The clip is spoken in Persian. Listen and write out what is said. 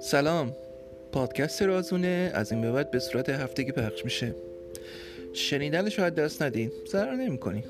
سلام. پادکست رازونه. از این به بعد به صورت هفتگی پخش میشه. شنیدن شاید دست ندین. ضرر نمی‌کنی.